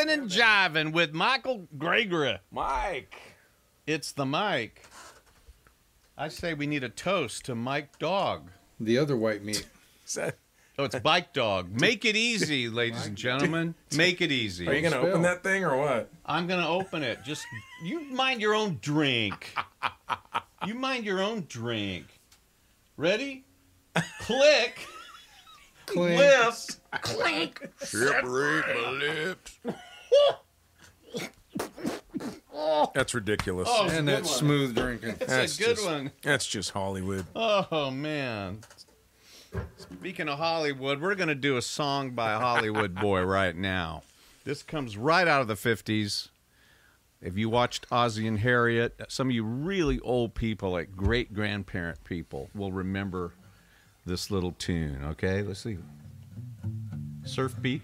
jumping and jiving with Michael Gregory. Mike. It's the Mike. I say we need a toast to Mike Dog. The other white meat. Is that, Oh, it's Bike Dog. Make it easy, ladies and gentlemen. Make it easy. are you going to open that thing or what? I'm gonna open it. Just you mind your own drink. You mind your own drink. Ready? Click. Clink. Lift. Separate my lips. That's ridiculous. Oh, And that smooth drinking. It's That's a good just- one. That's just Hollywood. Oh man. Speaking of Hollywood, we're gonna do a song by a Hollywood boy right now. This comes right out of the fifties. If you watched Ozzie and Harriet, some of you really old people, like great grandparent people, will remember this little tune. Okay, let's see. Surf beat.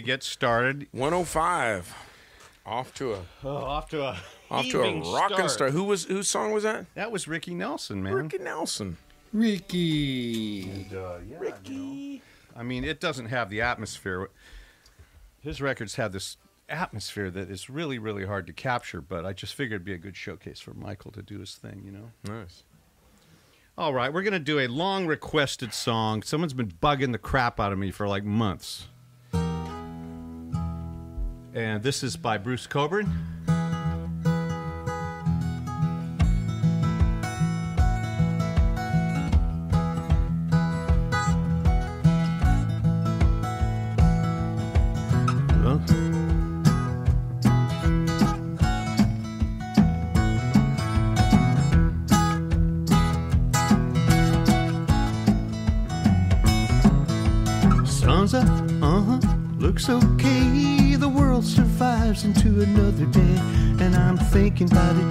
To get started. 105. Off to a Oh, off to a off to a heaving rocking start. Who was whose song was that? That was Ricky Nelson, man. Ricky Nelson. Ricky. Ricky. I mean, it doesn't have the atmosphere. His records have this atmosphere that is really, really hard to capture. But I just figured it'd be a good showcase for Michael to do his thing, you know. Nice. All right, we're gonna do a long requested song. Someone's been bugging the crap out of me for like months. And this is by Bruce Cockburn. I'm thinking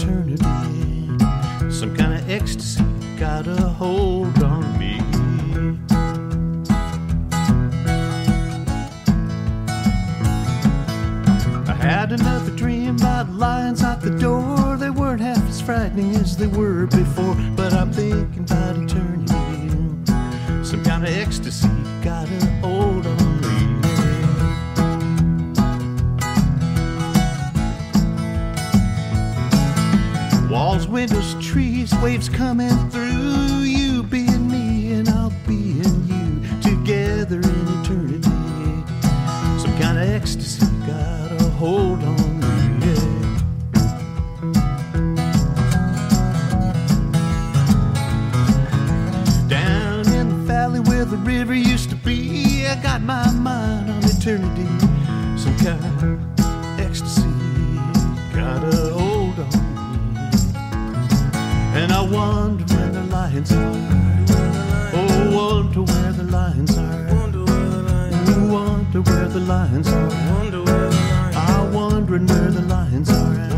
wondering where the lions are.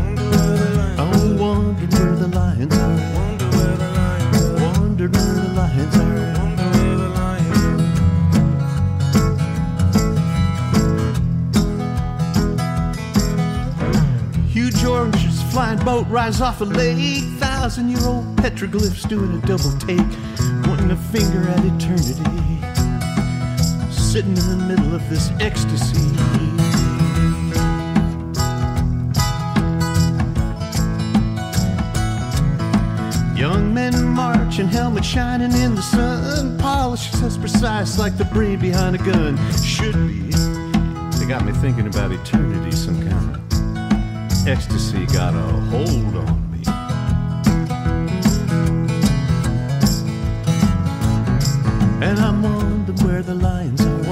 Oh, wondering where the lions are. Wondering where the lions are. Huge oranges, flying boat rise off a lake. Thousand year old petroglyphs doing a double take, pointing a finger at eternity. Sitting in the middle of this ecstasy. Young men marching, helmet shining in the sun. Polishes as precise like the brain behind a gun. Should be. They got me thinking about eternity, some kind of ecstasy got a hold on me. And I'm wondering where the lions are.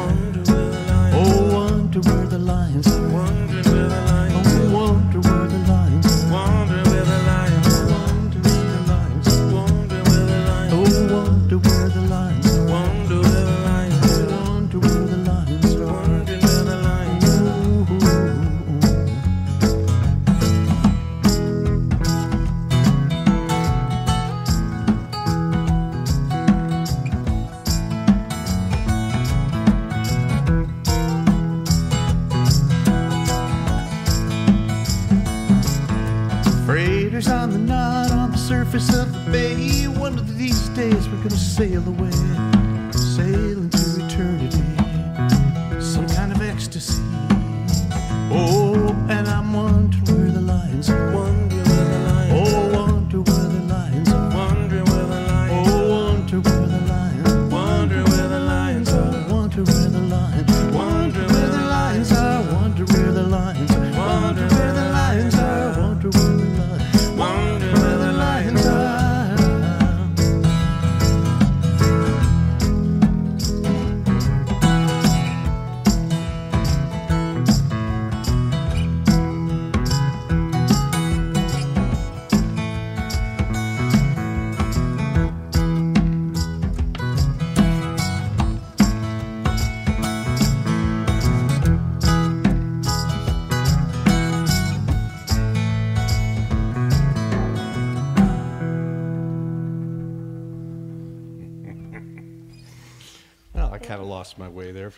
Oh, wonder where the lions are.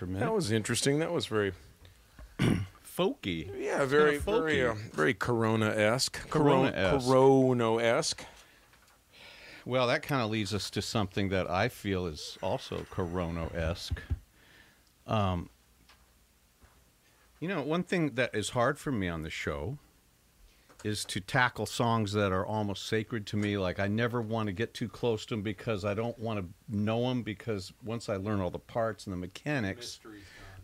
For a minute. That was interesting. That was very, folky. yeah, very, folky. very, uh, very Corona esque. Corona-esque. Corona esque. Well, that kind of leads us to something that I feel is also Corona esque. Um, you know, one thing that is hard for me on the show is to tackle songs that are almost sacred to me. Like, I never want to get too close to them because I don't want to know them because once I learn all the parts and the mechanics,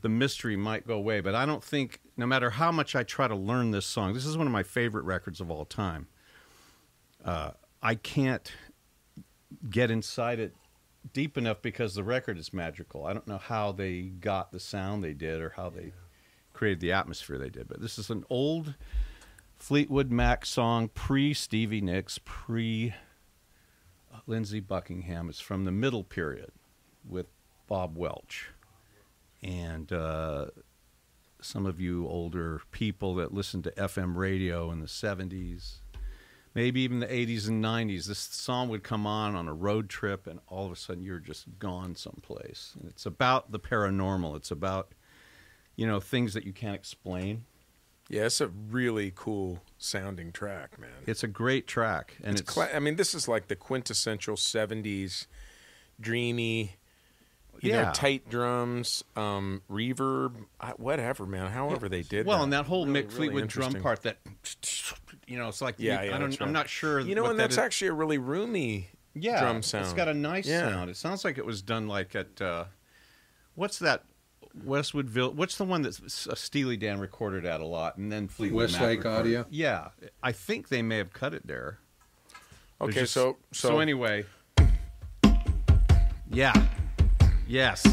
the mystery might go away. But I don't think, no matter how much I try to learn this song, this is one of my favorite records of all time. Uh, I can't get inside it deep enough because the record is magical. I don't know how they got the sound they did or how they created the atmosphere they did, but this is an old Fleetwood Mac song, pre Stevie Nicks, pre Lindsey Buckingham. It's from the middle period with Bob Welch. And uh, some of you older people that listened to FM radio in the 70s, maybe even the 80s and 90s, this song would come on on a road trip, and all of a sudden you're just gone someplace. And it's about the paranormal. It's about, you know, things that you can't explain. Yeah, it's a really cool sounding track, man. It's a great track, and it's. it's cla- I mean, this is like the quintessential '70s, dreamy, you yeah. know, tight drums, um, reverb, whatever, man. However yeah. they did. Well, that. and that whole really, Mick Fleetwood drum part that, you know, it's like yeah, you, yeah I don't, I'm not sure. You know, and that's actually a really roomy yeah, drum sound. It's got a nice sound. It sounds like it was done like at uh, what's that Westwood Village. What's the one that uh, Steely Dan recorded at a lot, and then Fleetwood Westlake Audio. Yeah, I think they may have cut it there. Okay, just, so, so so anyway. Yeah. Yes.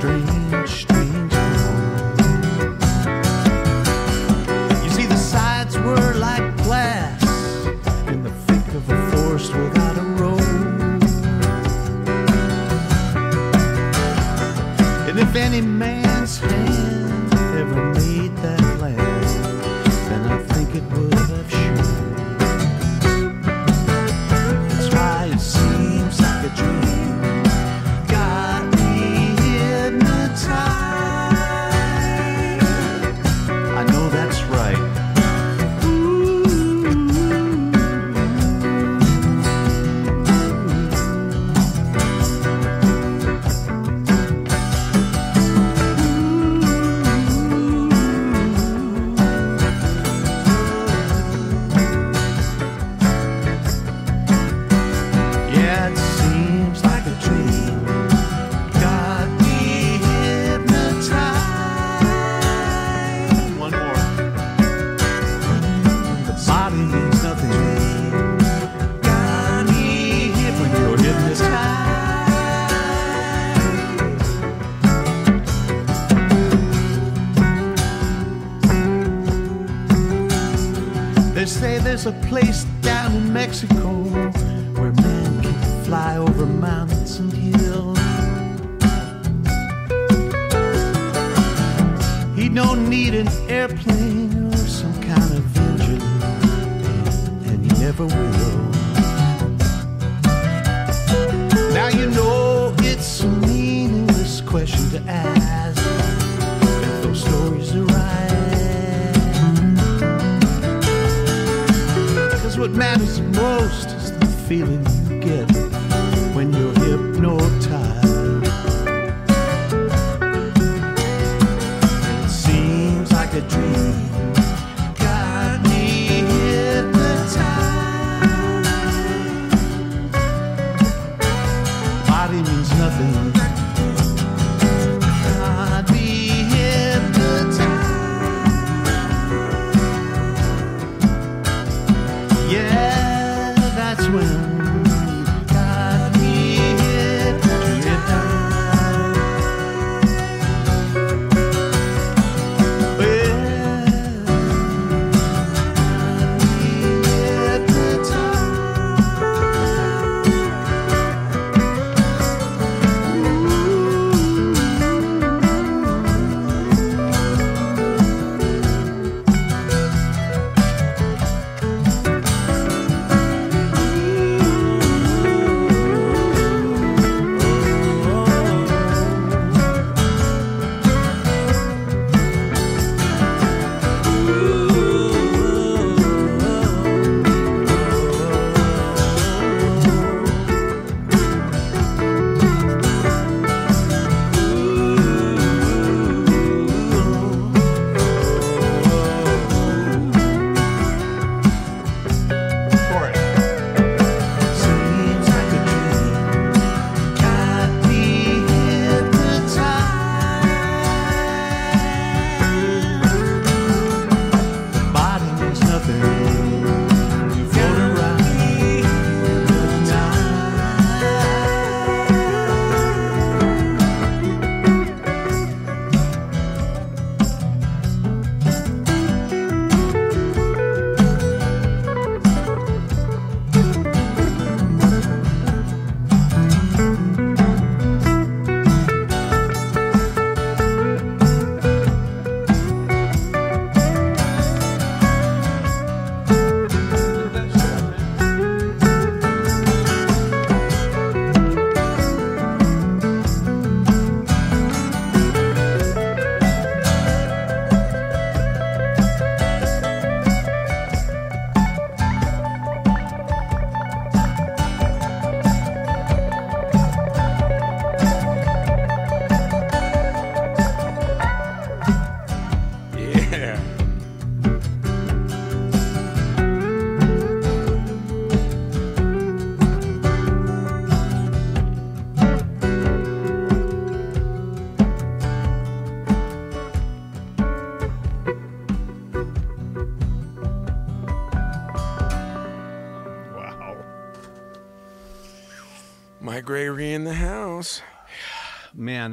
dream. place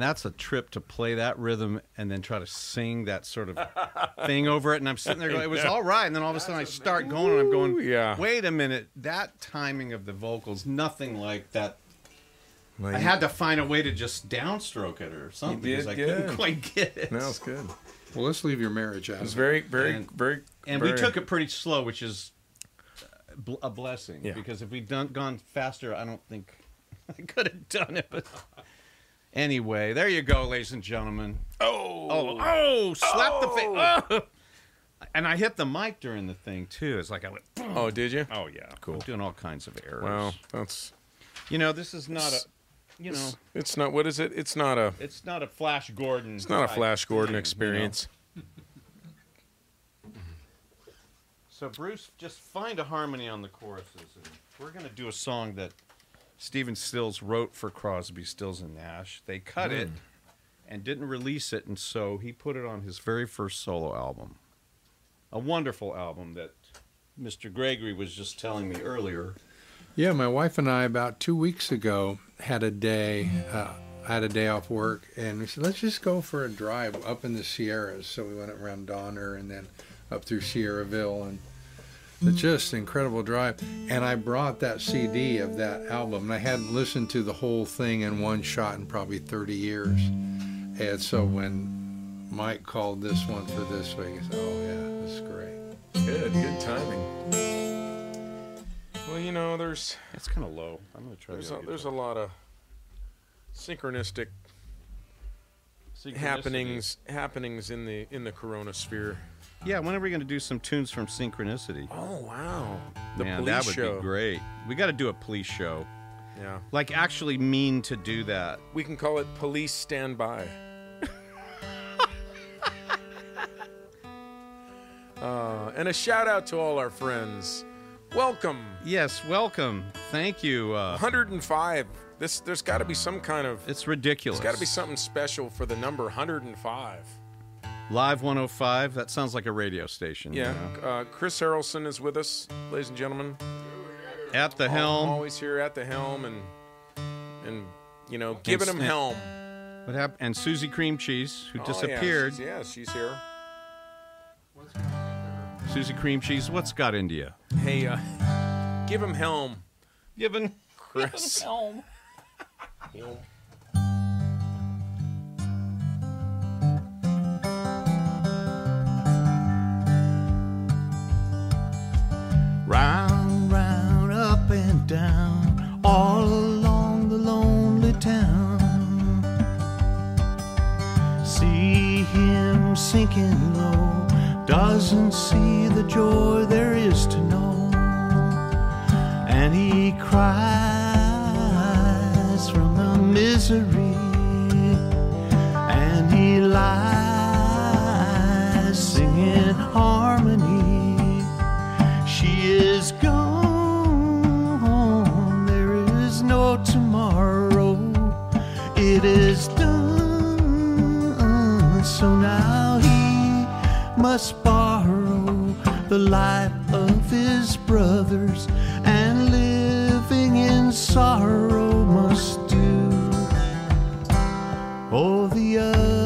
that's a trip to play that rhythm and then try to sing that sort of thing over it. And I'm sitting there going, it was all right. And then all of a sudden I start going and I'm going, yeah. wait a minute. That timing of the vocals, nothing like that. Well, I you- had to find a way to just downstroke it or something did because I good. couldn't quite get it. No, it's good. Well, let's leave your marriage out. It was of it. very, very, And- very. And very- we took it pretty slow, which is uh, bl- a blessing. Yeah. Because if we'd done gone faster, I don't think I could have done it. But anyway, there you go, ladies and gentlemen. Oh, Oh, oh, slap the face. Oh. oh. And I hit the mic during the thing too. It's like I went. boom. oh, did you? Oh yeah, Cool. I'm doing all kinds of errors. Wow, that's. You know, this is not a. You know, It's not. What is it? It's not a. it's not a Flash Gordon. It's not a Flash Gordon thing, you know? experience. So Bruce, just find a harmony on the choruses, and we're gonna do a song that Stephen Stills wrote for Crosby, Stills and Nash. They cut it and didn't release it, and so he put it on his very first solo album. A wonderful album that Mr. Gregory was just telling me earlier. Yeah, my wife and I about two weeks ago had a day. Uh, I had a day off work, and we said let's just go for a drive up in the Sierras. So we went around Donner and then up through Sierraville, and just incredible drive. And I brought that CD of that album, and I hadn't listened to the whole thing in one shot in probably 30 years. And so when Mike called this one for this week, he said, "Oh yeah, this is great." Good, good timing. Well, you know, there's It's kind of low. I'm gonna try. there's the a, there's a lot of synchronistic happenings happenings in the in the CoROEnosphere. Yeah, when are we gonna do some tunes from Synchronicity? Oh wow, the Man, police that would show. be great. We got to do a police show. Yeah, Like actually mean to do that. we can call it Police Standby. Uh, and a shout out to all our friends. Welcome, Yes, welcome. Thank you. Uh, 105. This there's got to be some kind of it's ridiculous. There's got to be something special for the number 105. Live 105. That sounds like a radio station. you Yeah, know? uh, Chris Harrelson is with us, ladies and gentlemen. At the Al- helm. always here at the helm, and and you know, giving him helm. What happened? And Susie Cream Cheese, who Oh, disappeared. Yeah, she's, yeah, she's here. Susie Cream Cheese. What's got India? Hey, uh, give him helm, Given. Chris. Round, down, all along the lonely town. See him sinking low, doesn't see the joy there is to know. And he cries from the misery, and he lies It is done, so now he must borrow the life of his brothers, and living in sorrow must do. all the others.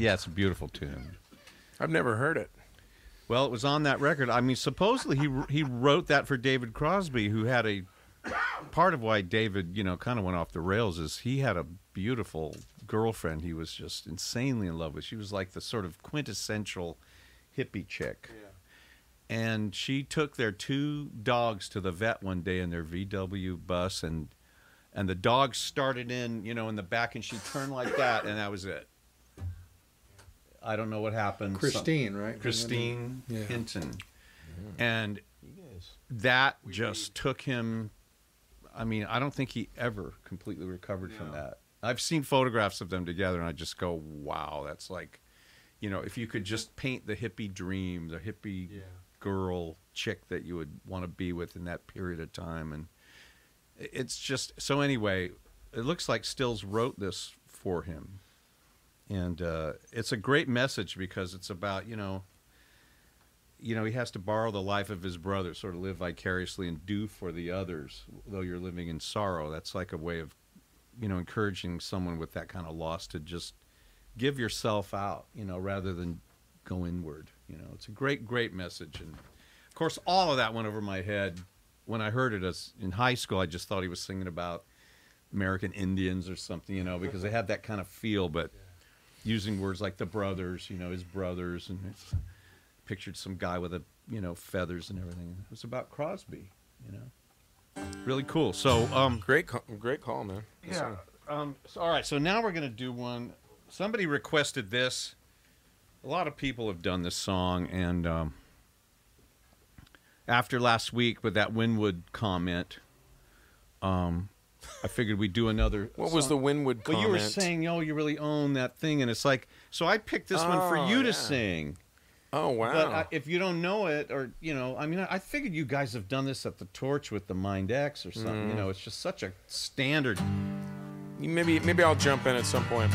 Yeah, it's a beautiful tune. I've never heard it. Well, it was on that record. I mean, supposedly he he wrote that for David Crosby, who had a part of why David, you know, kind of went off the rails is he had a beautiful girlfriend he was just insanely in love with. She was like the sort of quintessential hippie chick. Yeah. And she took their two dogs to the vet one day in their VW bus and and the dogs started in, you know, in the back and she turned like that and that was it. I don't know what happened. Some- Christine, right? Christine Yeah. Hinton. And that just took him. I mean, I don't think he ever completely recovered from that. I've seen photographs of them together, and I just go, "Wow, that's like, you know, if you could just paint the hippie dream, the hippie girl chick that you would want to be with in that period of time." And it's just so. Anyway, it looks like Stills wrote this for him, and uh, it's a great message because it's about you know you know, he has to borrow the life of his brother, sort of live vicariously and do for the others, though you're living in sorrow. That's like a way of, you know, encouraging someone with that kind of loss to just give yourself out, you know, rather than go inward. You know, it's a great, great message. And of course, all of that went over my head when I heard it as in high school. I just thought he was singing about American Indians or something, you know, because they had that kind of feel, but using words like the brothers, you know, his brothers, and it's, pictured some guy with a you know feathers and everything. It was about Crosby, you know. Really cool. So um Great, call, great call, man. Good yeah. Um so, all right, so now we're going to do one somebody requested this. A lot of people have done this song and um after last week with that Winwood comment um I figured we'd do another What was the song. Winwood Well, you were saying, "Oh, you really own that thing," and it's like, so I picked this one for Oh, you to sing. Oh wow! But uh, if you don't know it, or you know, I mean, I, I figured you guys have done this at the Torch with the Mind X or something. Mm. You know, it's just such a standard. maybe maybe I'll jump in at some point.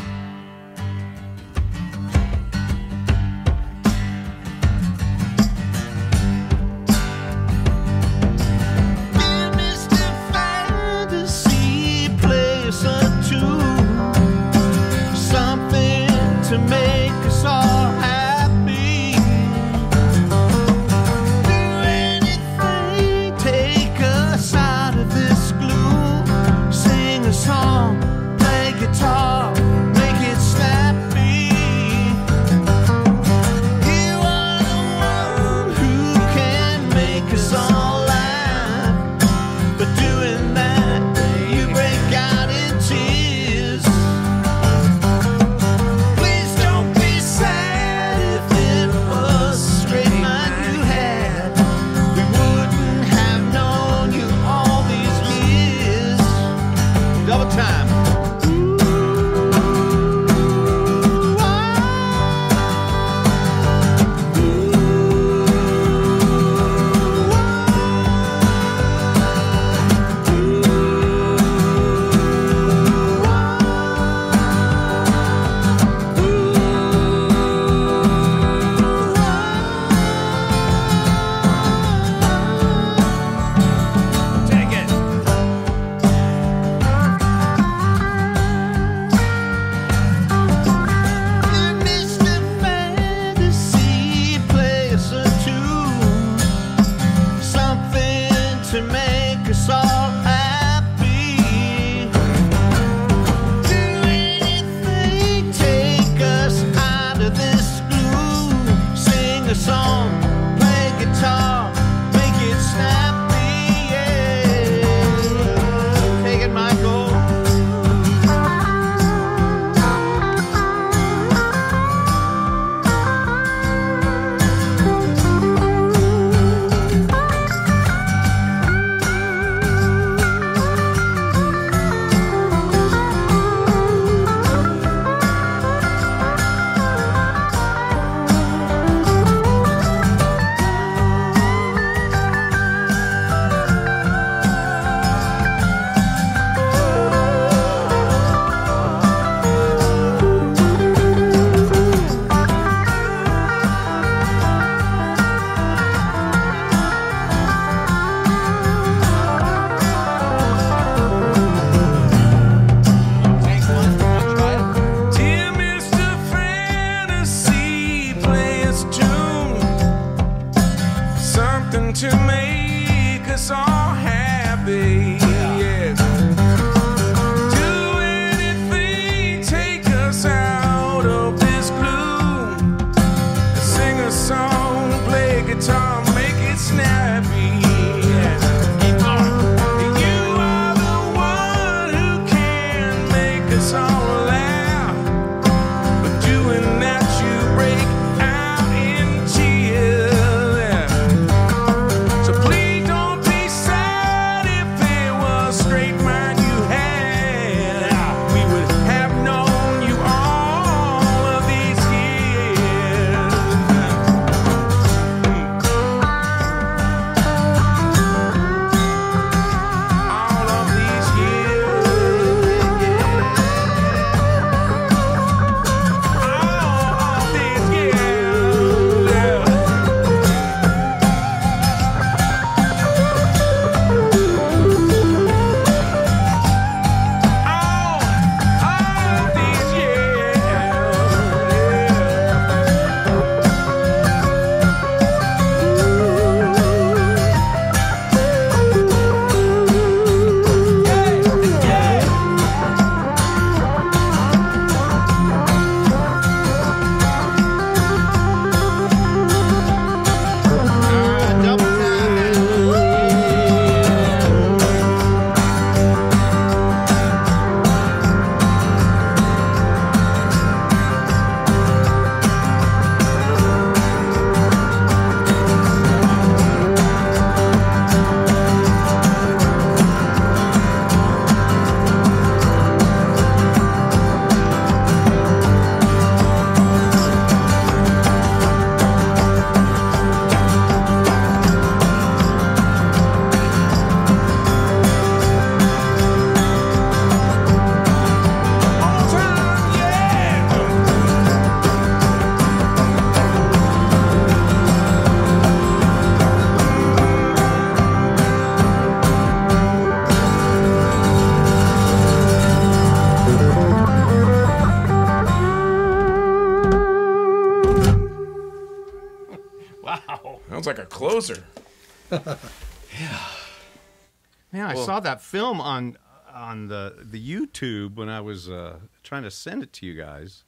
Film on on the the YouTube when I was uh, trying to send it to you guys,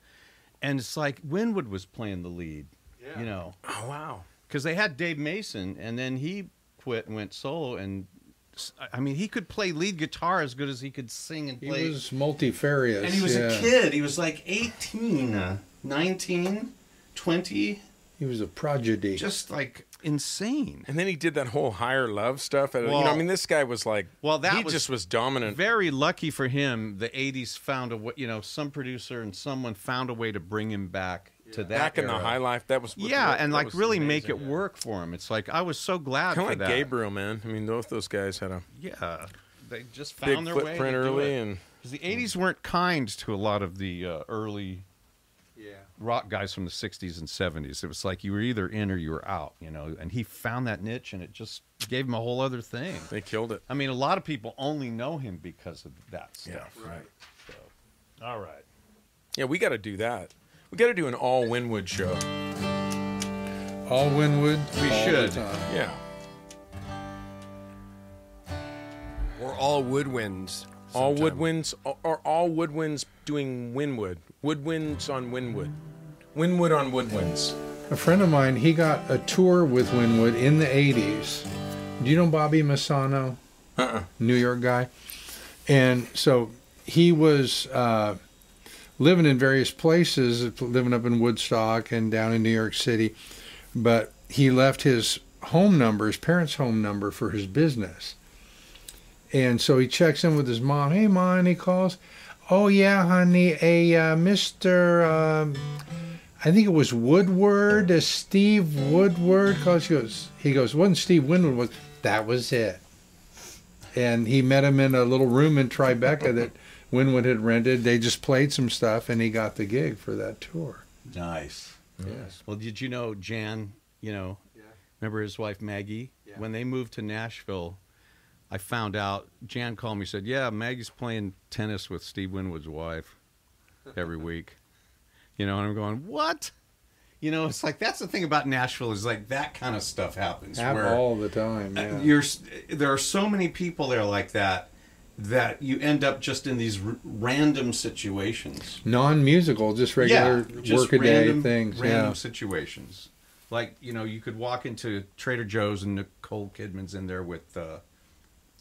and it's like Winwood was playing the lead. You know, Oh wow. because they had Dave Mason, and then he quit and went solo. And I mean, he could play lead guitar as good as he could sing and play. He was multifarious. and he was yeah. a kid. He was like 18, uh, 19, 20, He was a prodigy. just like insane. And then he did that whole higher love stuff. And, you know, I mean, this guy was like, Well, that he was just was dominant. Very lucky for him, the '80s found a way. You know, some producer and someone found a way to bring him back to that. Back in the high life, that was Yeah, that and like was really make amazing. it work for him. It's like I was so glad Kind of like that. Gabriel, man. I mean, both those guys had a Yeah, they just big found their way early, and because the '80s weren't kind to a lot of the uh, early yeah. Rock guys from the '60s and '70s. It was like you were either in or you were out, you know. And he found that niche, and it just gave him a whole other thing. they killed it. I mean, a lot of people only know him because of that stuff. Yeah, right. So, all right. Yeah, we got to do that. We got to do an all Winwood show. All Winwood. We all should. The time. Yeah. Or all woodwinds. All woodwinds or all woodwinds doing Winwood. Woodwinds on Winwood. Winwood on woodwinds. A friend of mine, he got a tour with Winwood in the 80s. Do you know Bobby Massano? Uh-uh. New York guy. And so he was uh, living in various places, living up in Woodstock and down in New York City. But he left his home number, his parents' home number, for his business. And so he checks in with his mom. Hey, mom, and he calls. Oh, yeah, honey, a uh, Mr. Um, I think it was Woodward, uh, Steve Woodward. Cause he goes, he goes, wasn't Steve Winwood? Was that was it? And he met him in a little room in Tribeca that Winwood had rented. They just played some stuff, and he got the gig for that tour. Nice. Yes. Well, did you know Jan? You know, remember his wife Maggie? Yeah. When they moved to Nashville, I found out. Jan called me said, "Yeah, Maggie's playing tennis with Steve Winwood's wife every week." You know, and I'm going, "What?" You know, it's like that's the thing about Nashville is like that kind of stuff happens. Where all the time. uh, Yeah. you're there are so many people there like that that you end up just in these r- random situations. Non-musical, just regular just workaday random- things. Random yeah. situations. Like you know, you could walk into Trader Joe's and Nicole Kidman's in there with uh,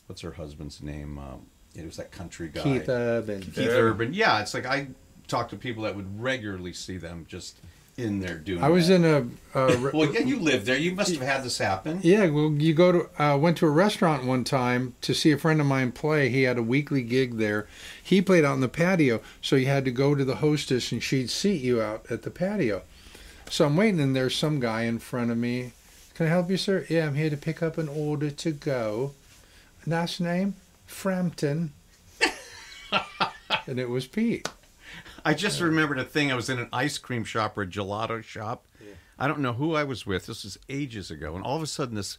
what's her husband's name? Um, it was that country guy, Keith Urban. Keith Urban. Yeah, it's like I talk to people that would regularly see them just in there doing. I was that. in a, a re- Well, yeah, you lived there. You must have had this happen. Yeah, well, you go to uh, went to a restaurant one time to see a friend of mine play. He had a weekly gig there. He played out in the patio, so you had to go to the hostess and she'd seat you out at the patio. So I'm waiting, and there's some guy in front of me. Can I help you, sir? Yeah, I'm here to pick up an order to go. Last name Frampton. and it was Pete. I just remembered a thing. I was in an ice cream shop or a gelato shop. I don't know who I was with. This was ages ago, and all of a sudden, this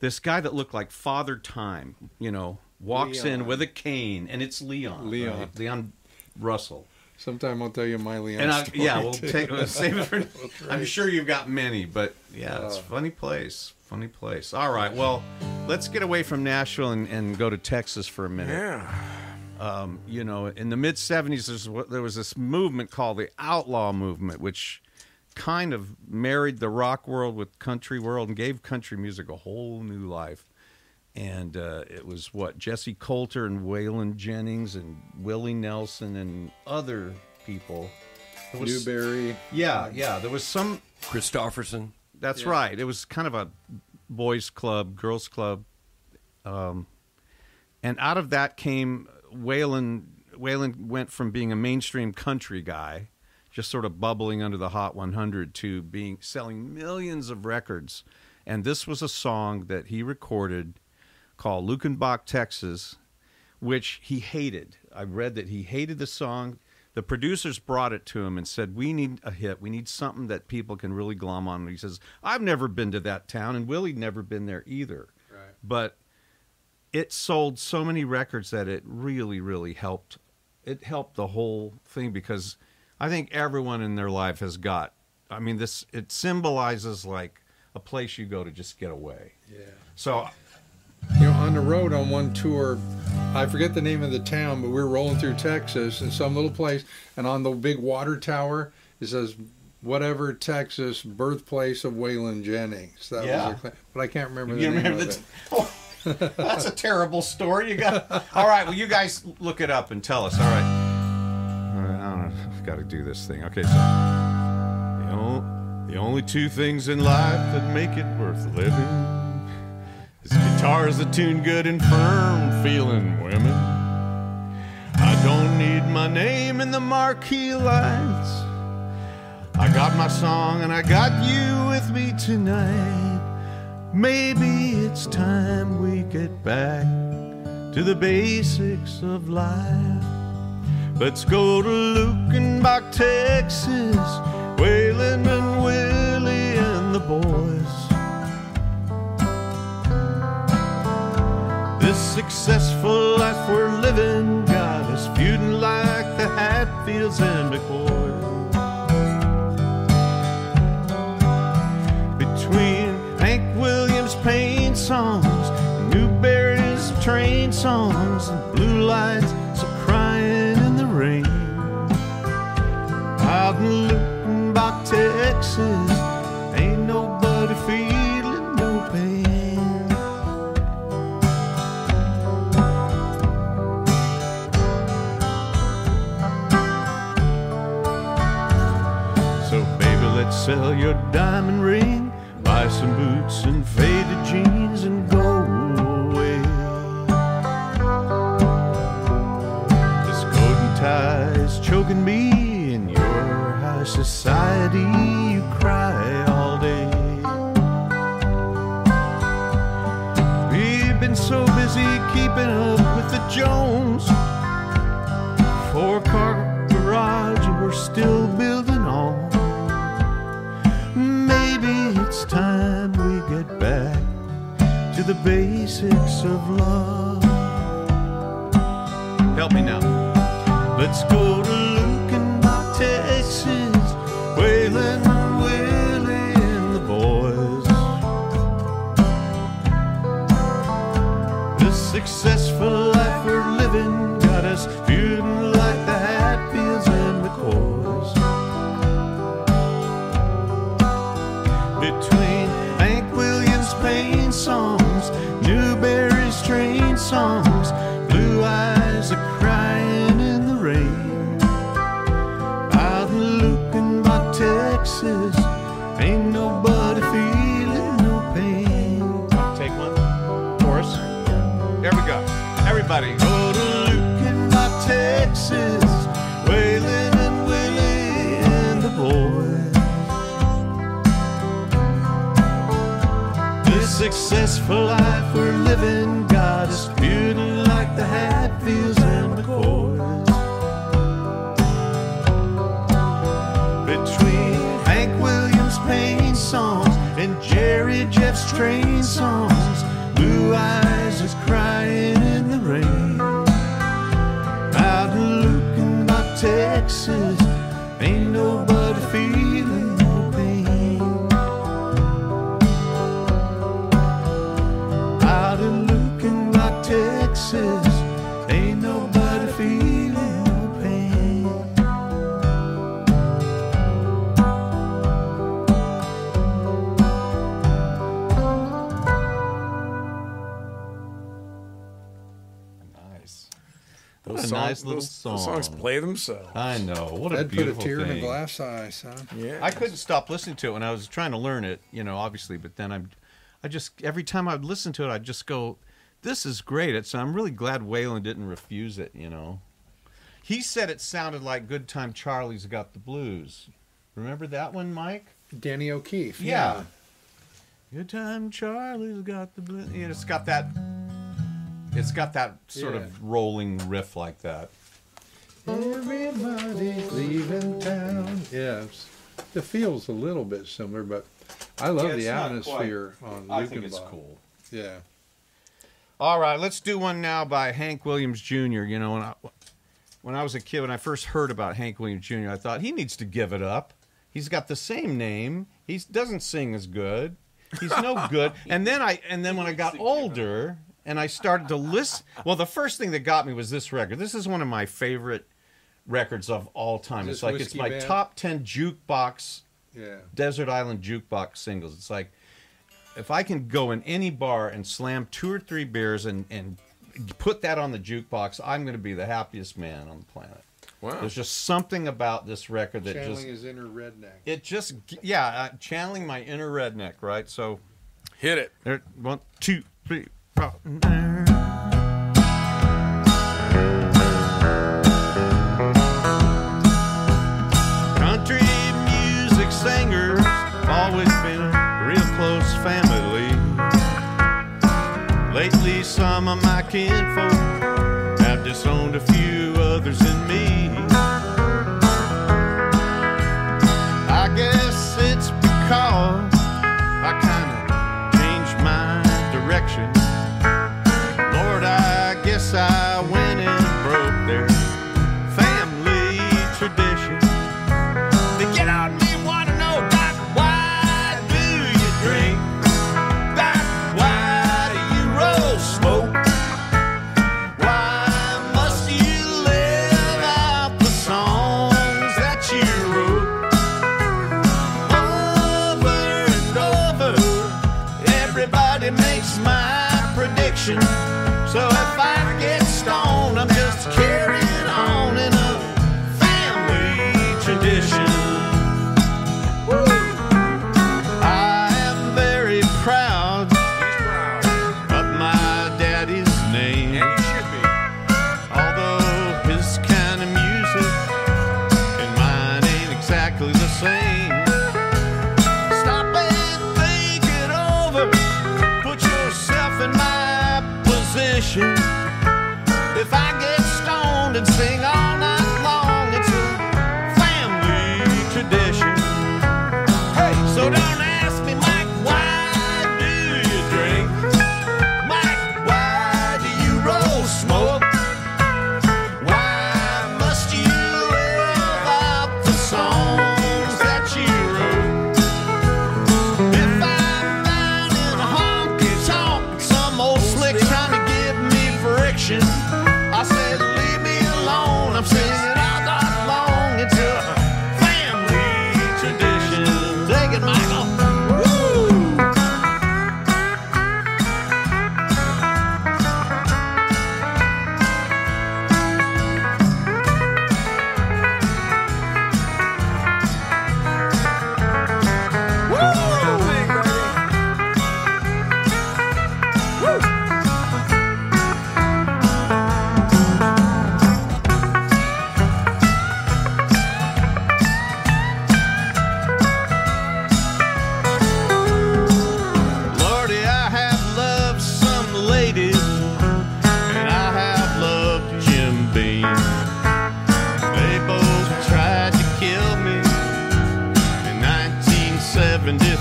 this guy that looked like Father Time, you know, walks in with a cane, and it's Leon. Leon. right? Leon Russell. Sometime I'll tell you my Leon and I, story. Yeah, we'll take we'll save it for. I'm sure you've got many, but yeah, it's a Oh. funny place. Funny place. All right, well, let's get away from Nashville and, and go to Texas for a minute Yeah. um, you know, in the mid '70s, there was this movement called the Outlaw Movement, which kind of married the rock world with country world and gave country music a whole new life. And uh, it was what Jessi Colter and Waylon Jennings and Willie Nelson and other people. There was- Newbury. yeah, yeah. There was some Kristofferson. That's Yeah. right. It was kind of a boys' club, girls' club, um, and out of that came Waylon. Waylon went from being a mainstream country guy, just sort of bubbling under the Hot 100, to being selling millions of records. And this was a song that he recorded called Luckenbach, Texas, which he hated. I read that he hated the song. The producers brought it to him and said, "We need a hit. We need something that people can really glom on." And he says, "I've never been to that town, and Willie'd never been there either." Right. But it sold so many records that it really, really helped. It helped the whole thing because I think everyone in their life has got. I mean, this it symbolizes like a place you go to just get away. Yeah. So You know, on the road on one tour, I forget the name of the town, but we were rolling through Texas in some little place, and on the big water tower it says, "Whatever Texas, birthplace of Waylon Jennings." That Yeah. was their, cla- but I can't remember the You name remember of the? it. Oh, that's a terrible story. You got. All right. Well, you guys look it up and tell us. All right. All right I don't know. I've got to do this thing. Okay. So the, on, the only two things in life that make it worth living is guitars that tune good and firm feeling women. I don't need my name in the marquee lights. I got my song and I got you with me tonight. Maybe it's time we get back to the basics of life. Let's go to Luckenbach, Texas, Waylon and Willie and the boys. This successful life we're living got us feuding like the Hatfields and McCoys. between Hank Williams' pain songs, Newbury's train songs, and blue lights so crying in the rain. Out in Luckenbach, Texas, sell your diamond ring, buy some boots and faded jeans, and go away. This and tie is choking me in your high society. You cry all day. We've been so busy keeping up with the Jones. Four car garage and we're still building the basics of love. Help me now. Let's go to Luckenbach, Texas, Waylon, Willie, and the boys. This successful successful life we're living God us feeling like the Hatfields and McCoys. Between Hank Williams' pain songs and Jerry Jeff's train songs, nice little those, those songs song. play themselves. I know. What a That'd put a beautiful tear in thing. a glass eye, son. Yeah. I couldn't stop listening to it when I was trying to learn it, you know, obviously, but then I'm I just every time I'd listen to it I'd just go, This is great. It's I'm really glad Waylon didn't refuse it, you know. He said it sounded like Good Time Charlie's Got the Blues. Remember that one, Mike? Danny O'Keefe. Yeah. Good Time Charlie's Got the Blues. You know, it's got that it's got that sort Yeah. of rolling riff like that. Everybody's leaving town. Yeah, it feels a little bit similar, but I love Yeah, the not atmosphere on I think it's cool. Yeah. All right, let's do one now by Hank Williams Jr. You know, when I, when I was a kid, when I first heard about Hank Williams Jr., I thought he needs to give it up. He's got the same name. He doesn't sing as good. He's no good. And then I and then when I got older and I started to listen, well, the first thing that got me was this record. This is one of my favorite records of all time. It's like it's my Band? top ten jukebox Yeah. desert island jukebox singles. It's like if I can go in any bar and slam two or three beers and and put that on the jukebox, I'm going to be the happiest man on the planet. Wow. There's just something about this record that Channeling just his inner redneck. it just yeah, uh, channeling my inner redneck, right? So Hit it. there, one, two, three, four. Country music singers always been a real close family. Lately, some of my kinfolk have disowned a few others in me.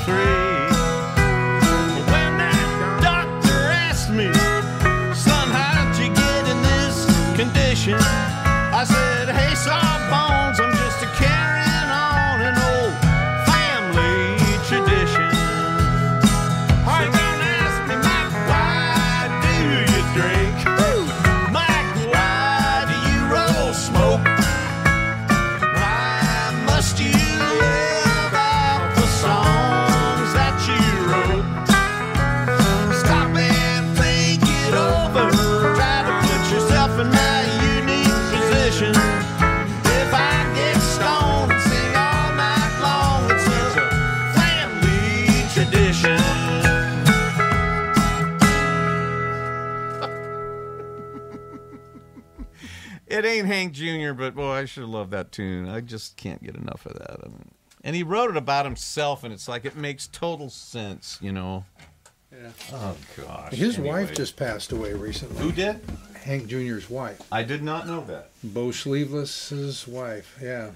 1973. Ain't Hank Jr., but boy, I should love that tune. I just can't get enough of that. I mean, and he wrote it about himself, and it's like it makes total sense, you know. Yeah. Oh gosh. His Anyway. wife just passed away recently. Who did? Hank Jr.'s wife. I did not know that. Bocephus's wife. Yeah.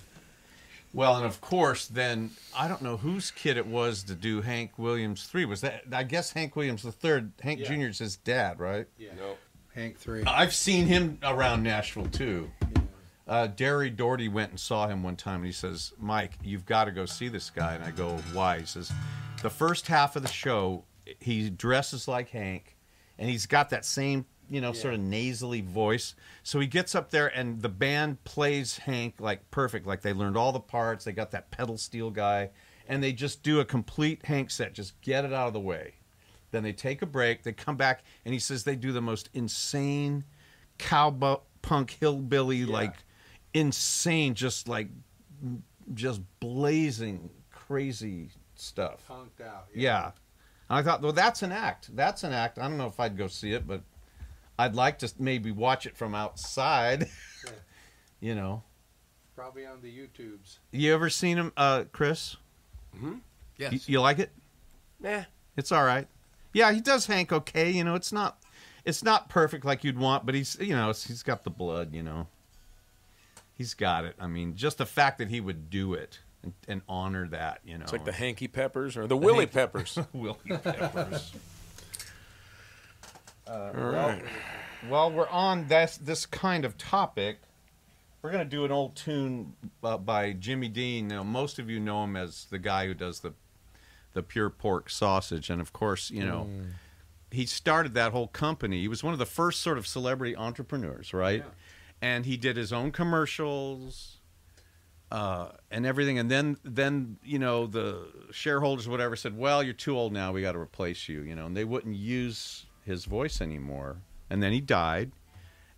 Well, and of course, then I don't know whose kid it was to do Hank Williams three. Was that? I guess Hank Williams the third. Hank Yeah. Jr.'s his dad, right? No. Hank three. I've seen him around Nashville too. Uh, Derry Doherty went and saw him one time, and he says, "Mike, you've got to go see this guy." And I go, "Why?" He says, "The first half of the show, he dresses like Hank, and he's got that same, you know, sort of nasally voice. So he gets up there, and the band plays Hank like perfect, like they learned all the parts. They got that pedal steel guy, and they just do a complete Hank set, just get it out of the way." Then they take a break. They come back, and he says they do the most insane cowpunk hillbilly, like insane, just like just blazing crazy stuff. Punked out. Yeah. And I thought, well, that's an act. That's an act. I don't know if I'd go see it, but I'd like to maybe watch it from outside. Yeah. you know. Probably on the YouTubes. You ever seen him, uh, Chris? Yes. You, you like it? Nah. It's all right. Yeah, he does Hank okay. You know, it's not it's not perfect like you'd want, but he's you know he's got the blood. You know, he's got it. I mean, just the fact that he would do it and, and honor that. You know, It's like the Hanky Peppers or the Willy Hank- Peppers. Willie Peppers. All right. While we're on this this kind of topic, we're gonna do an old tune uh, by Jimmy Dean. Now, most of you know him as the guy who does the the pure pork sausage, and of course, you know. He started that whole company. He was one of the first sort of celebrity entrepreneurs, right? And he did his own commercials, uh, and everything. And then, then you know, the shareholders, whatever, said, "Well, you're too old now. We got to replace you." You know, and they wouldn't use his voice anymore. And then he died.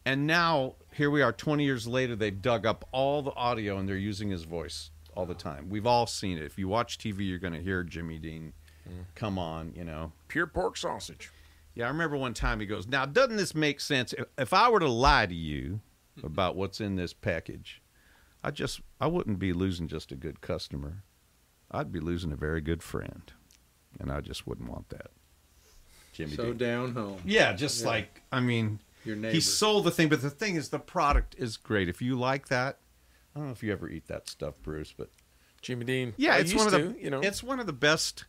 And now here we are, 20 years later. They've dug up all the audio and they're using his voice all the time. We've all seen it. If you watch TV, you're going to hear Jimmy Dean mm. come on. You know. Pure pork sausage. Yeah, I remember one time he goes, Now, doesn't this make sense? If, if I were to lie to you about what's in this package, I just I wouldn't be losing just a good customer. I'd be losing a very good friend. And I just wouldn't want that. Jimmy So Dean. down home. Yeah, just Yeah. like I mean Your neighbor. he sold the thing, but the thing is the product is great. If you like that, I don't know if you ever eat that stuff, Bruce, but Jimmy Dean. yeah, I it's used one of the to, you know. it's one of the best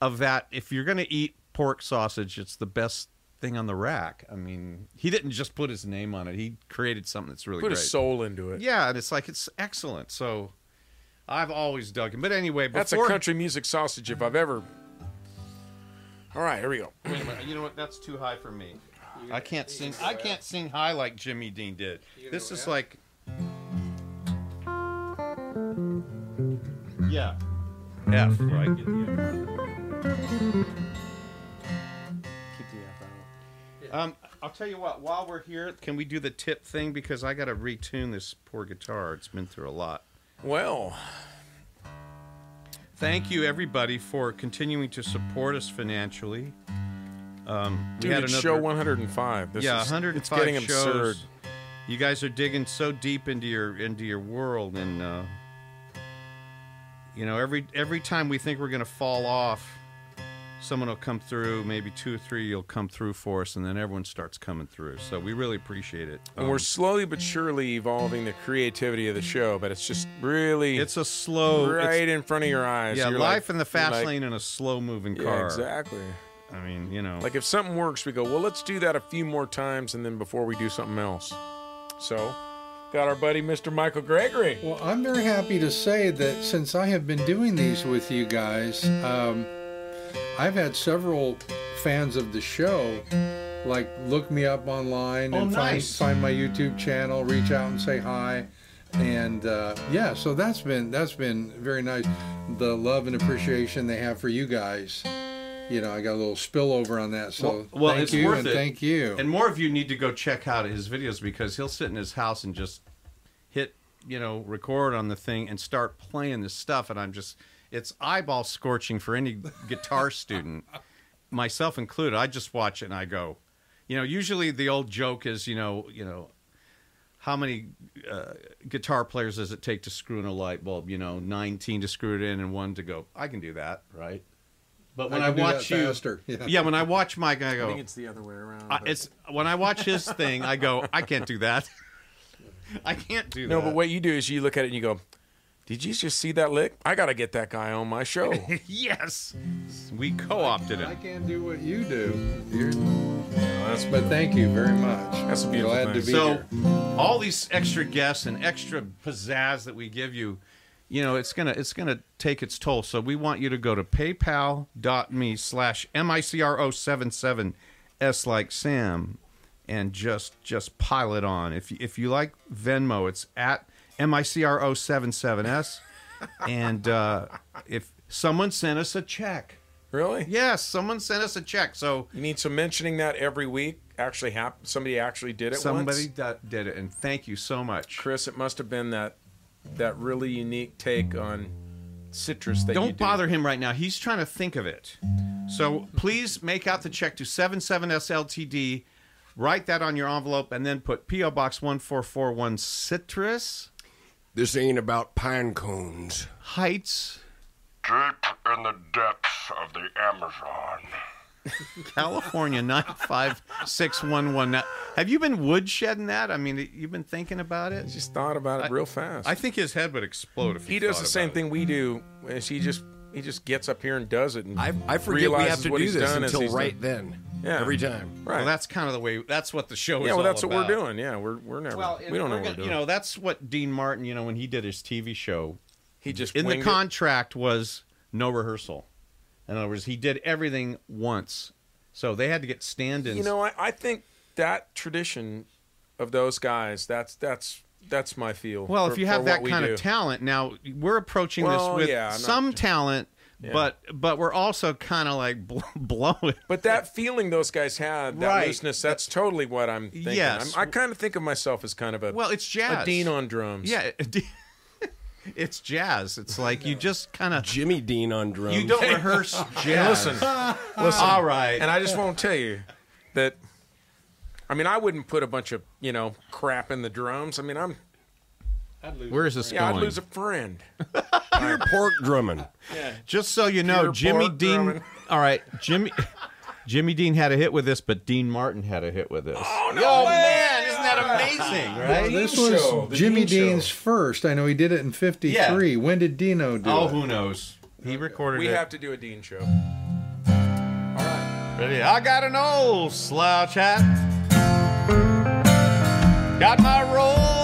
of that. If you're going to eat pork sausage, it's the best thing on the rack. I mean, he didn't just put his name on it; he created something that's really put great. his soul into it. Yeah, and it's like it's excellent. So I've always dug him. But anyway, That's a country music sausage if I've ever. All right, here we go. Wait a minute, you know what? That's too high for me. I can't sing. I can't sing high like Jimmy Dean did. This is F? like. Yeah. F, right? Get the F. Keep the F out. Um, I'll tell you what. While we're here, can we do the tip thing because I got to retune this poor guitar. It's been through a lot. Well, Thank you, everybody, for continuing to support us financially. Um, we dude, had it's another- show 105. This yeah, is, 105 It's getting shows. absurd. You guys are digging so deep into your into your world, and uh, you know every every time we think we're going to fall off, someone will come through. Maybe two or three you'll come through for us, and then everyone starts coming through. So we really appreciate it. And Um, we're slowly but surely evolving the creativity of the show, but it's just really it's a slow, right in front of your eyes. yeah, You're life like- in the fast like, lane in a slow moving Yeah, car. exactly. I mean, you know, Like if something works, we go, well, let's do that a few more times, and then before we do something else. So, got our buddy Mr. Michael Gregory. Well, I'm very happy to say that since I have been doing these with you guys, um, I've had several fans of the show like look me up online Oh, and nice. find find my YouTube channel, reach out and say hi, and uh, yeah, so that's been that's been very nice. The love and appreciation they have for you guys. You know, I got a little spillover on that, so Well- well, thank it's you worth and it. thank you. And more of you need to go check out his videos because he'll sit in his house and just hit, you know, record on the thing and start playing this stuff. And I'm just, it's eyeball scorching for any guitar student, myself included. I just watch it and I go, you know, usually the old joke is, you know, you know, how many uh, guitar players does it take to screw in a light bulb? You know, 19 to screw it in and one to go. I can do that, right? But when I, can do that watch you, faster. Yeah. yeah, when I watch Mike, I go. I think it's the other way around. I, it's when I watch his thing, I go, I can't do that. I can't do no, that. No, but what you do is you look at it and you go, Did you just see that lick? I got to get that guy on my show. yes, we co-opted it. I can't do what you do. You're, that's, but thank you very much. That's a beautiful Glad to thing. be So, here. all these extra guests and extra pizzazz that we give you, you know, it's gonna it's gonna take its toll. So we want you to go to PayPal.me slash micro77 s like Sam, and just just pile it on. If you, if you like Venmo, it's at micro77s, and uh, if someone sent us a check, really? yes, someone sent us a check. So You need some mentioning that every week. Actually, hap- somebody actually did it somebody once. that did it, and thank you so much. Chris, it must have been that that really unique take on citrus that Don't do. bother him right now. He's trying to think of it. So please make out the check to 77SLTD. Write that on your envelope and then put P.O. Box 1441 Citrus This ain't about pine cones. Heights, Deep in the depths of the Amazon. California 95611. Have you been woodshedding that? I mean, you've been thinking about it? Just thought about it real fast. I think his head would explode if he, he does the same about it. thing we do. Is he just he just gets up here and does it, and I, I forget we have to what do he's this until right done. then. Yeah. Every time. Right. Well, that's kind of the way. That's what the show is. yeah. Well, all that's what we're doing. Yeah, we're we're never. Well, we don't know what we're gonna- doing. You know, that's what Dean Martin. You know, when he did his TV show, he just in the winged it. contract was no rehearsal. In other words, he did everything once, so they had to get stand-ins. You know, I, I think that tradition of those guys. That's that's that's my feel. well, for- if you have that kind do. of talent, now we're approaching Well, this with yeah, I'm not- some talent, Yeah. but but we're also kind of like bl- blowing. But that feeling those guys had, that Right. looseness, that's totally what I'm thinking. Yes. I'm, I kind of think of myself as kind of a Well, it's jazz. a dean on drums. Yeah, it's jazz. It's like you just kind of Jimmy Dean on drums. you don't rehearse jazz. Listen, listen. All right. And I just won't tell you that. I mean, I wouldn't put a bunch of you know crap in the drums. I mean, I'm Where is this yeah, I'd lose a friend. Pure pork drumming. Yeah. Just so you know, Pure Jimmy pork Dean. drumming. All right, Jimmy. Jimmy Dean had a hit with this, but Dean Martin had a hit with this. Oh no way! Man, that amazing, right? This was show, Jimmy Dean show. Dean's first. I know he did it in '53. When did Dino do Oh, it? who knows? He recorded it. We it. have to do a Dean show. All right. Ready? I got an old slouch hat. Got my roll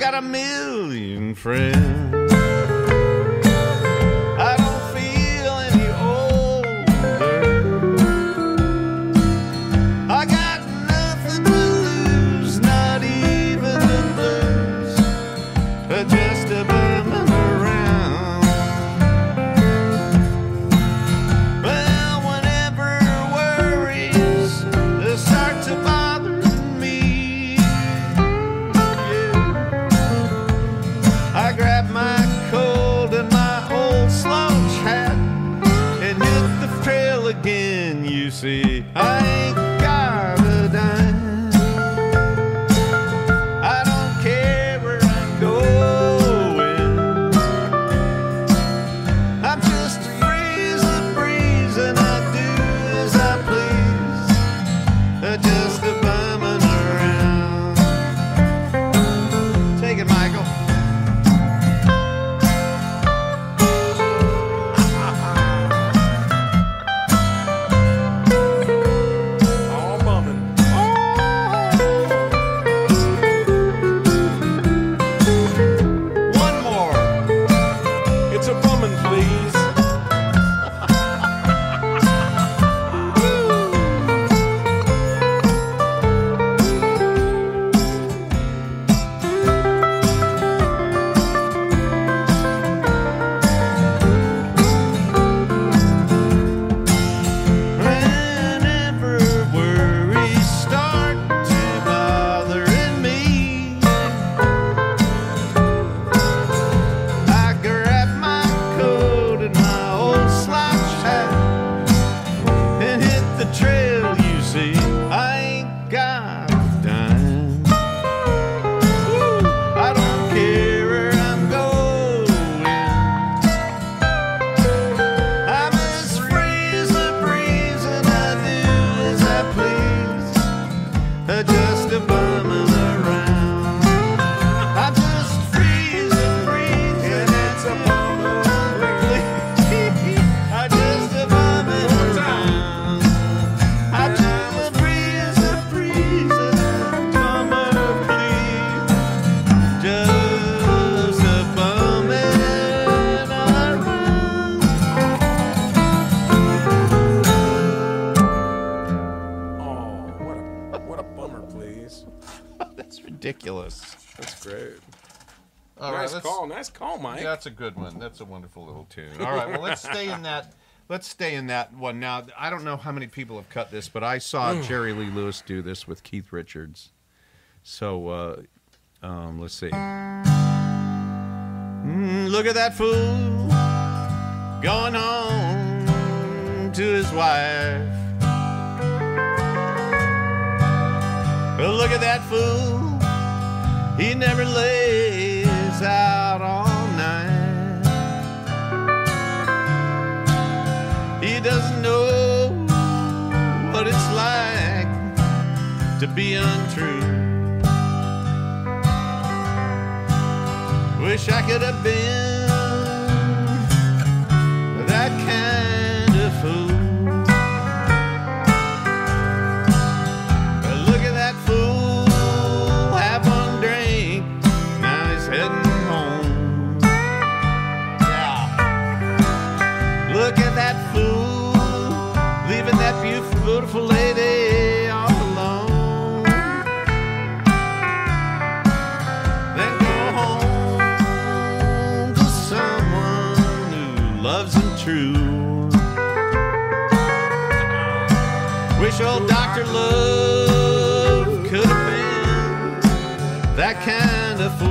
got a million friends. That's a good one. That's a wonderful little tune. All right, well, let's stay in that. Let's stay in that one. Now, I don't know how many people have cut this, but I saw Jerry Lee Lewis do this with Keith Richards. So, uh, um, let's see. Mm, look at that fool going home to his wife. Well, look at that fool. He never lays out all doesn't know what it's like to be untrue. Wish I could have been that kind Wish Dr. Love could have been that kind of fool.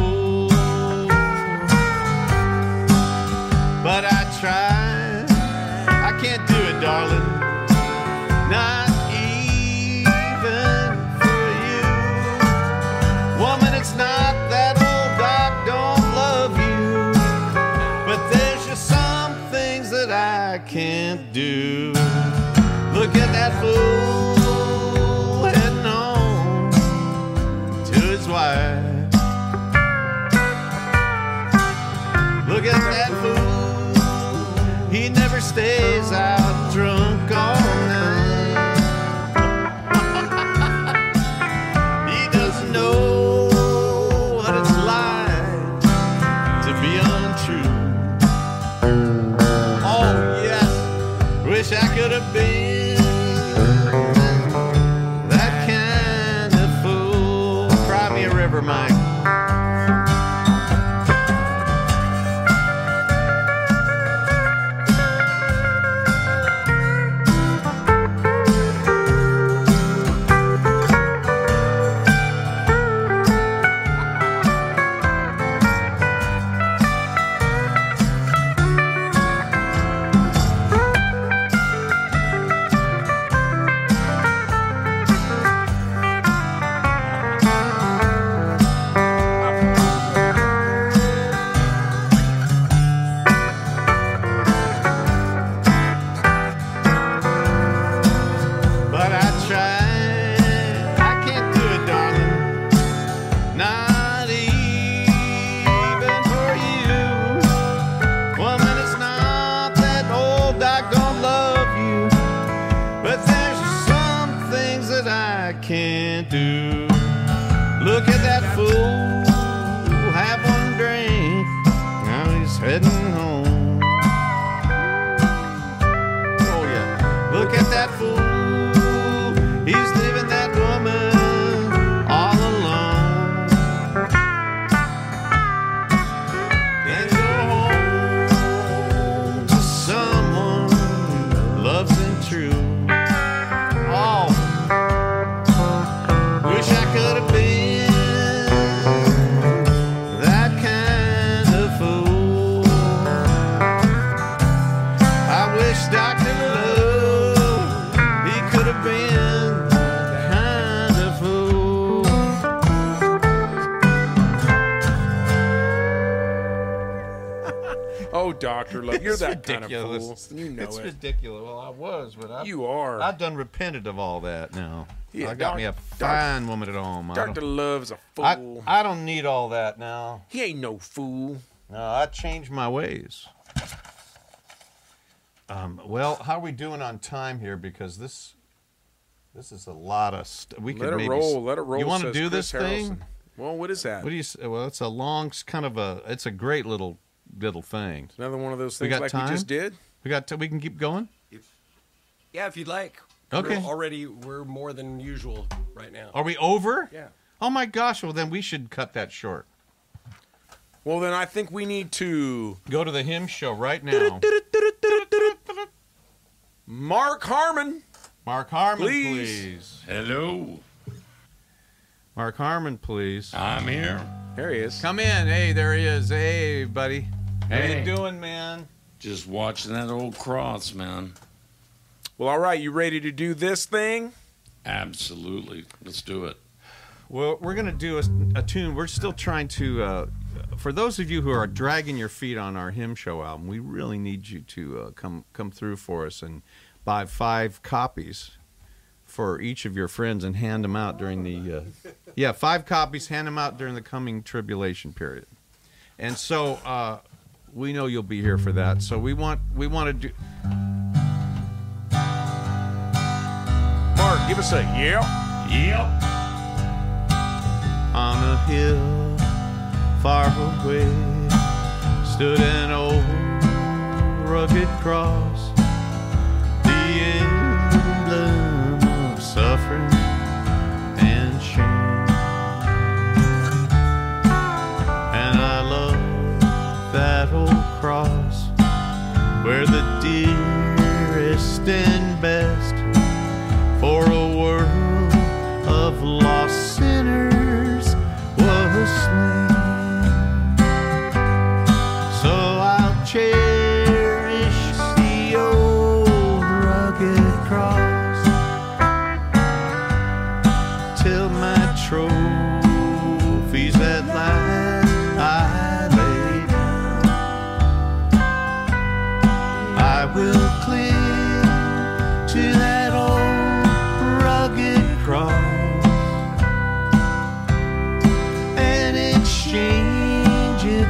It's kind ridiculous. of fool. You know it's it. ridiculous. Well, I was, but I, You are. I've done repented of all that now. Yeah, I got me a fine woman at home. I Doctor Love's a I, fool. I don't need all that now. he ain't no fool. No, I changed my ways. Um, well, how are we doing on time here? Because this this is a lot of st- we Let it maybe roll. Let it roll. You want to do Chris this thing? Well, what is that? What do you? Well, it's a long, kind of a. It's a great little little thing. Another one of those things We things got like time? we just did. We got. T- we can keep going. Yeah, if you'd like. Okay. We're already, we're more than usual right now. Are we over? Yeah. Oh my gosh! Well, then we should cut that short. Well, then I think we need to. Go to the hymn show right now. Mark Harmon. Mark Harmon, Please. please. Hello, Mark Harmon, please. I'm here. There he is. Come in. Hey, there he is. Hey, buddy. How Hey. you doing, man? Just watching that old cross, man. Well, all right. You ready to do this thing? Absolutely. Let's do it. Well, we're gonna do a, a tune. We're still trying to. Uh, for those of you who are dragging your feet on our hymn show album, we really need you to uh, come come through for us and buy five copies for each of your friends and hand them out during the. Uh, yeah, five copies. Hand them out during the coming tribulation period. And so uh, we know you'll be here for that. So we want we want to do. Mark, give us a yeah. Yep. On a hill far away stood an old rugged cross, the emblem of suffering where the dearest and best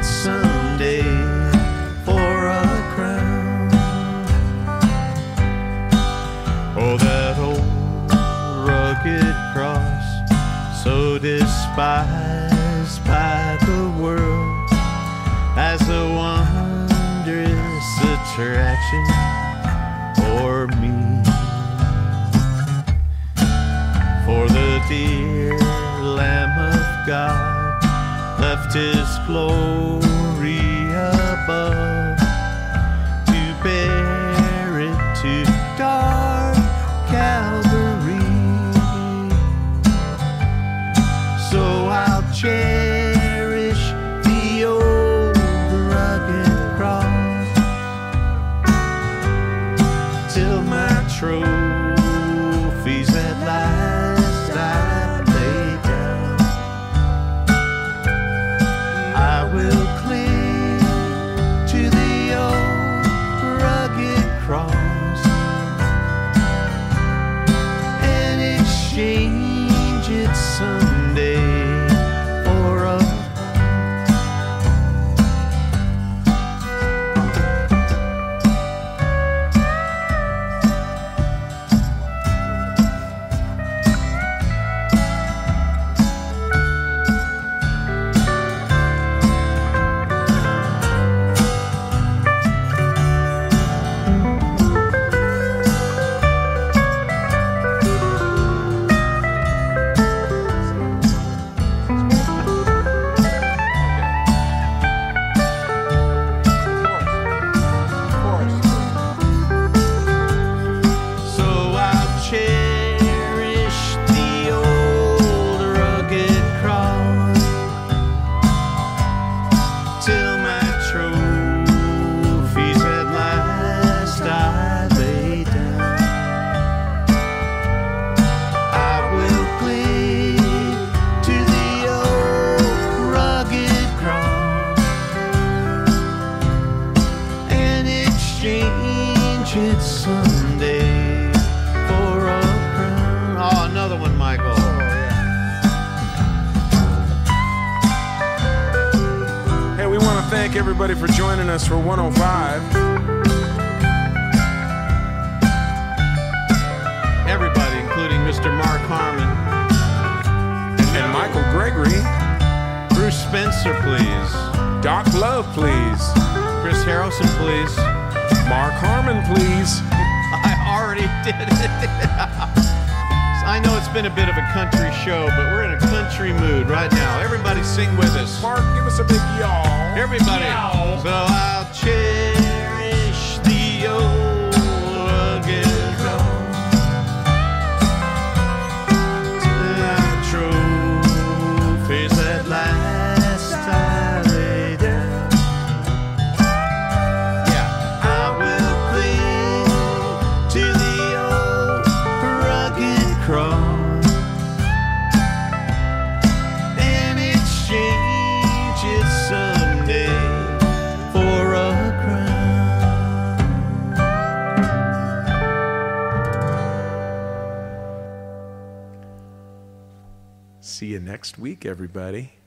it someday for a crown. Oh, that old rugged cross, so despised by the world as a wondrous attraction for me. For the dear Lamb of God left his glory week, everybody.